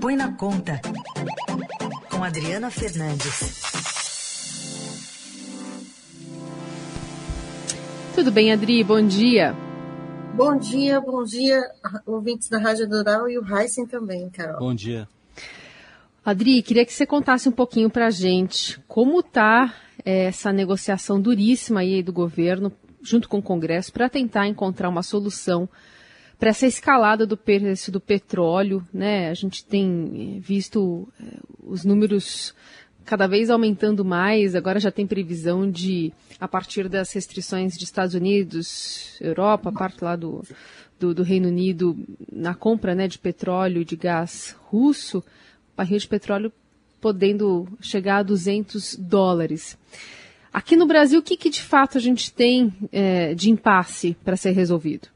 Põe na Conta, com Adriana Fernandes. Tudo bem, Adri? Bom dia. Bom dia, bom dia, ouvintes da Rádio Doral e o Heisen também, Carol. Bom dia. Adri, queria que você contasse um pouquinho para a gente como está é, essa negociação duríssima aí do governo, junto com o Congresso, para tentar encontrar uma solução para essa escalada do preço do petróleo, né? A gente tem visto é, os números cada vez aumentando mais. Agora já tem previsão de, a partir das restrições de Estados Unidos, Europa, parte lá do, do, do Reino Unido, na compra né, de petróleo, de gás russo, barril de petróleo podendo chegar a 200 dólares. Aqui no Brasil, o que, que de fato a gente tem é, de impasse para ser resolvido?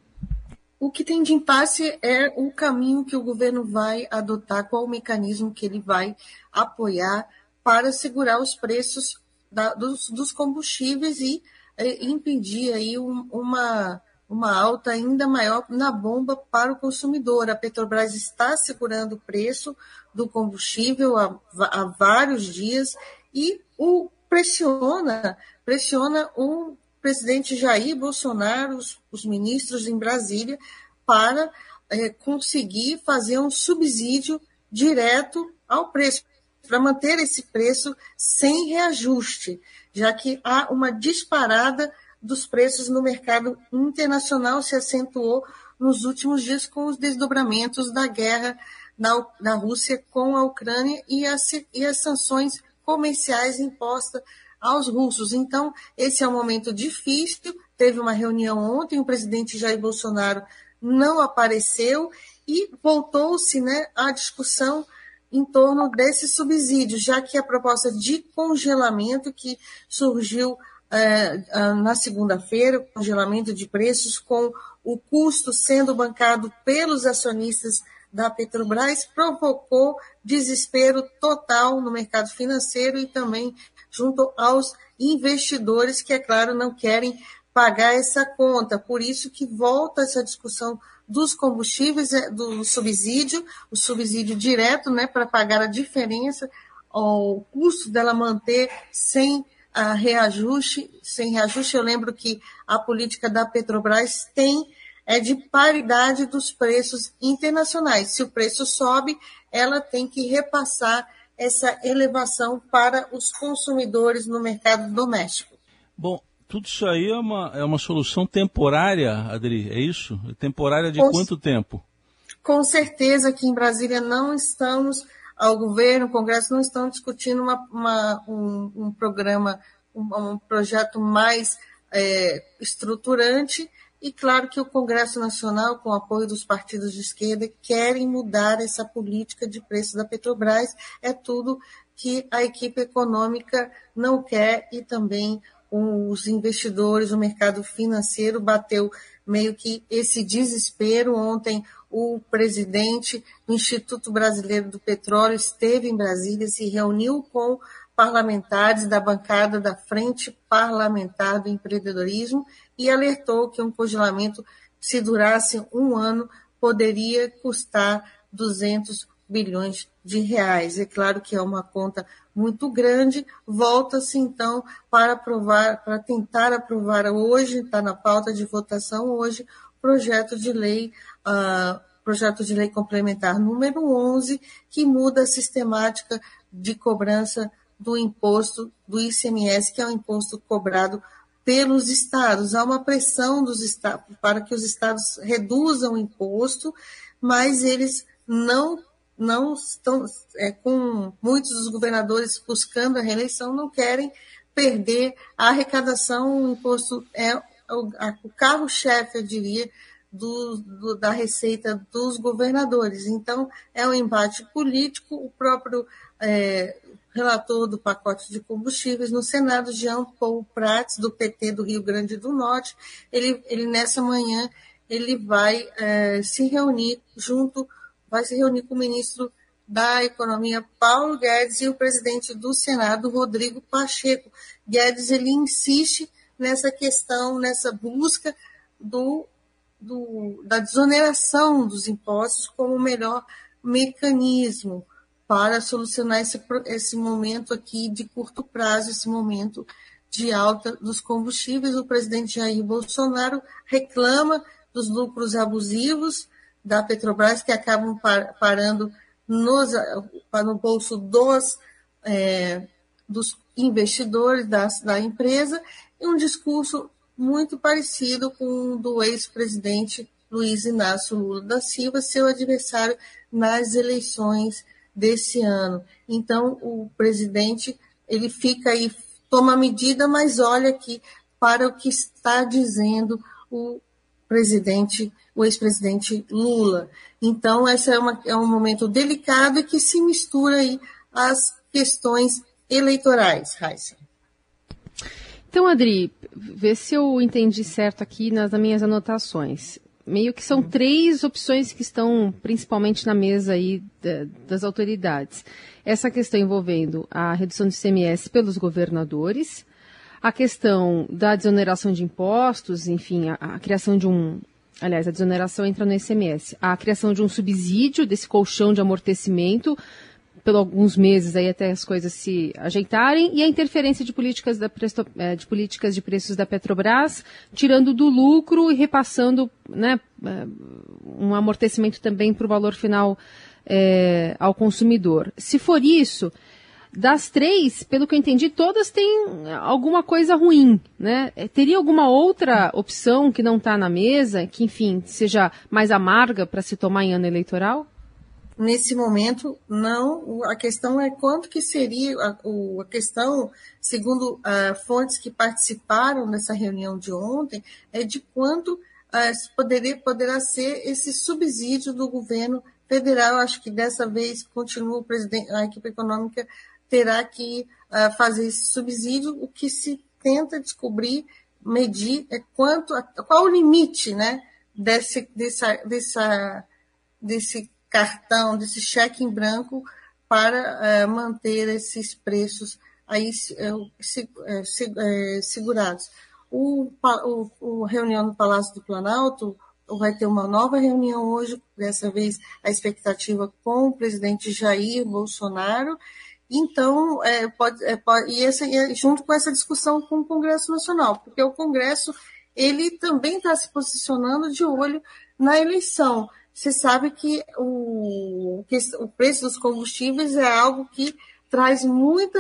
O que tem de impasse é o caminho que o governo vai adotar, qual o mecanismo que ele vai apoiar para segurar os preços da, dos, dos, combustíveis e é, impedir aí um, uma, uma alta ainda maior na bomba para o consumidor. A Petrobras está segurando o preço do combustível há, há vários dias e o pressiona, pressiona o presidente Jair Bolsonaro, os, os ministros em Brasília, para é, conseguir fazer um subsídio direto ao preço, para manter esse preço sem reajuste, já que há uma disparada dos preços no mercado internacional, se acentuou nos últimos dias com os desdobramentos da guerra na, na Rússia com a Ucrânia e as, e as sanções comerciais impostas aos russos. Então, esse é um momento difícil. Teve uma reunião ontem, o presidente Jair Bolsonaro não apareceu e voltou-se né, à discussão em torno desse subsídio, já que a proposta de congelamento que surgiu é, na segunda-feira, congelamento de preços, com o custo sendo bancado pelos acionistas da Petrobras, provocou desespero total no mercado financeiro e também junto aos investidores que, é claro, não querem pagar essa conta. Por isso que volta essa discussão dos combustíveis, é, do subsídio, o subsídio direto, né, para pagar a diferença, o custo dela manter sem a reajuste, sem reajuste. Eu lembro que a política da Petrobras tem é de paridade dos preços internacionais. Se o preço sobe, ela tem que repassar essa elevação para os consumidores no mercado doméstico. Bom, tudo isso aí é uma, é uma solução temporária, Adri, é isso? Temporária de com, quanto tempo? Com certeza aqui em Brasília não estamos, ao governo, o Congresso não estão discutindo uma, uma, um, um, programa, um, um projeto mais é, estruturante, e claro que o Congresso Nacional, com o apoio dos partidos de esquerda, querem mudar essa política de preço da Petrobras. É tudo que a equipe econômica não quer e também os investidores, o mercado financeiro bateu meio que esse desespero. Ontem, o presidente do Instituto Brasileiro do Petróleo esteve em Brasília, se reuniu com parlamentares da bancada da Frente Parlamentar do Empreendedorismo e alertou que um congelamento, se durasse um ano, poderia custar 200 bilhões de reais. É claro que é uma conta muito grande. Volta-se então para aprovar, para tentar aprovar hoje, está na pauta de votação hoje, projeto de lei, uh, projeto de lei complementar número 11, que muda a sistemática de cobrança do imposto do ICMS, que é o imposto cobrado pelos estados. Há uma pressão dos estados para que os estados reduzam o imposto, mas eles não não estão é, com muitos dos governadores buscando a reeleição não querem perder a arrecadação, o imposto é o, o carro-chefe, eu diria, do, do, da receita dos governadores. Então, é um embate político. O próprio é, relator do pacote de combustíveis no Senado, Jean Paul Prats, do PT do Rio Grande do Norte, ele, ele nessa manhã ele vai é, se reunir junto, vai se reunir com o ministro da Economia, Paulo Guedes, e o presidente do Senado, Rodrigo Pacheco. Guedes ele insiste nessa questão, nessa busca do, do, da desoneração dos impostos como melhor mecanismo para solucionar esse, esse momento aqui de curto prazo, esse momento de alta dos combustíveis. O presidente Jair Bolsonaro reclama dos lucros abusivos da Petrobras, que acabam par, parando nos, no bolso dos, é, dos investidores da, da empresa, e um discurso muito parecido com o do ex-presidente Luiz Inácio Lula da Silva, seu adversário nas eleições desse ano. Então, o presidente ele fica aí, toma medida, mas olha aqui para o que está dizendo o presidente, o ex-presidente Lula. Então, esse é, uma, é um momento delicado e que se mistura aí as questões eleitorais, Raíssa. Então, Adri, vê se eu entendi certo aqui nas, nas minhas anotações meio que são três opções que estão principalmente na mesa aí das autoridades. Essa questão envolvendo a redução do ICMS pelos governadores, a questão da desoneração de impostos, enfim, a, a criação de um. Aliás, a desoneração entra no ICMS. A criação de um subsídio desse colchão de amortecimento por alguns meses aí até as coisas se ajeitarem, e a interferência de políticas, da é, de, políticas de preços da Petrobras, tirando do lucro e repassando né, é, um amortecimento também para o valor final é, ao consumidor. Se for isso, das três, pelo que eu entendi, todas têm alguma coisa ruim, né? Teria alguma outra opção que não está na mesa, que, enfim, seja mais amarga para se tomar em ano eleitoral? Nesse momento, não. A questão é quanto que seria a, a questão, segundo uh, fontes que participaram dessa reunião de ontem, é de quanto uh, poderia, poderá ser esse subsídio do governo federal. Acho que dessa vez continua a equipe econômica terá que uh, fazer esse subsídio. O que se tenta descobrir, medir, é quanto, qual o limite, né, desse, dessa, dessa, desse cartão, desse cheque em branco para é, manter esses preços aí é, é, segurados. O, o, o, reunião no Palácio do Planalto vai ter uma nova reunião hoje, dessa vez a expectativa com o presidente Jair Bolsonaro. Então, é, pode, é, pode, e essa, junto com essa discussão com o Congresso Nacional, porque o Congresso ele também está se posicionando de olho na eleição. Você sabe que o, que o preço dos combustíveis é algo que traz muita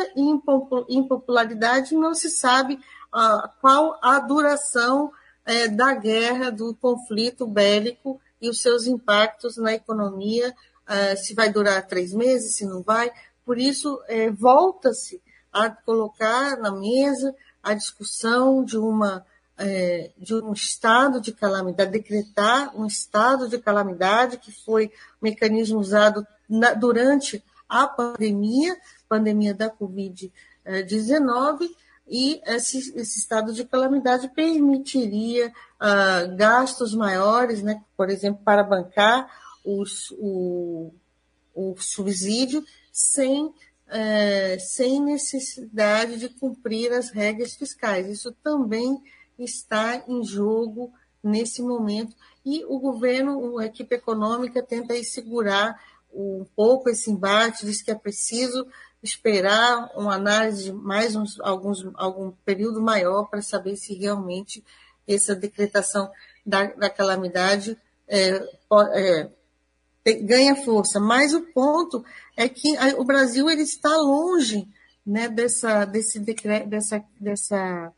impopularidade não se sabe uh, qual a duração uh, da guerra, do conflito bélico e os seus impactos na economia, uh, se vai durar três meses, se não vai. Por isso, eh, volta-se a colocar na mesa a discussão de uma é, de um estado de calamidade, decretar um estado de calamidade, que foi um mecanismo usado na, durante a pandemia, pandemia da Covid-19, e esse, esse, estado de calamidade permitiria uh, gastos maiores, né, por exemplo, para bancar os, o, o subsídio sem é, sem necessidade de cumprir as regras fiscais. Isso também está em jogo nesse momento. E o governo, a equipe econômica, tenta aí segurar um pouco esse embate, diz que é preciso esperar uma análise de mais uns, alguns, algum período maior para saber se realmente essa decretação da, da calamidade é, é, ganha força. Mas o ponto é que o Brasil ele está longe né, dessa, desse decreto, dessa, dessa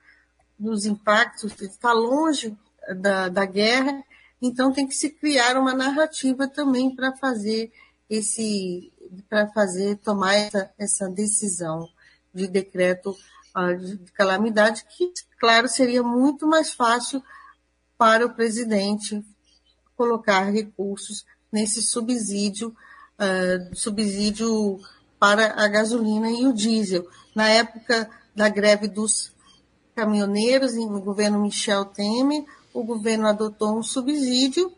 dos impactos, está longe da, da guerra, então tem que se criar uma narrativa também para fazer esse, para fazer, tomar essa, essa decisão de decreto uh, de calamidade, que, claro, seria muito mais fácil para o presidente colocar recursos nesse subsídio, uh, subsídio para a gasolina e o diesel. Na época da greve dos caminhoneiros no governo Michel Temer, o governo adotou um subsídio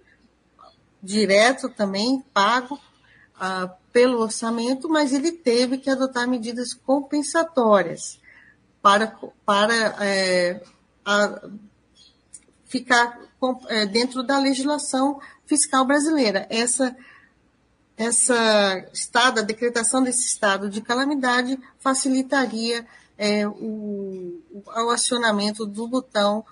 direto também, pago ah, pelo orçamento, mas ele teve que adotar medidas compensatórias para, para é, a, ficar com, é, dentro da legislação fiscal brasileira. Essa essa estado, a decretação desse estado de calamidade facilitaria é, o, o acionamento do botão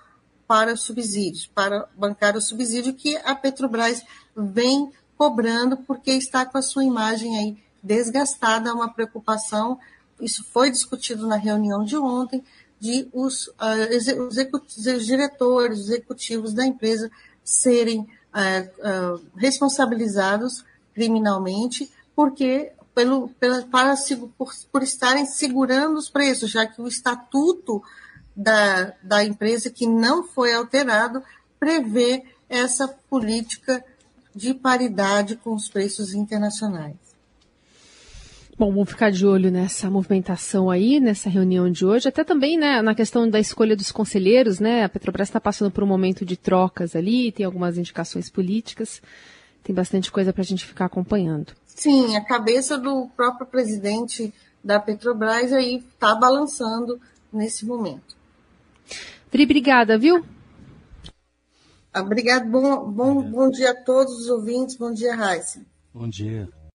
para subsídios, para bancar o subsídio que a Petrobras vem cobrando porque está com a sua imagem aí desgastada, uma preocupação. Isso foi discutido na reunião de ontem, de os, uh, os diretores, os executivos da empresa serem uh, uh, responsabilizados criminalmente, porque pelo, pela, para, por, por estarem segurando os preços, já que o estatuto da, da empresa, que não foi alterado, prevê essa política de paridade com os preços internacionais. Bom, vamos ficar de olho nessa movimentação aí, nessa reunião de hoje, até também né, na questão da escolha dos conselheiros, né? A Petrobras está passando por um momento de trocas ali, tem algumas indicações políticas, tem bastante coisa para a gente ficar acompanhando. Sim, a cabeça do próprio presidente da Petrobras aí está balançando nesse momento. Dri, obrigada, viu? Obrigado, bom, bom, bom dia a todos os ouvintes, bom dia, Raíssa. Bom dia.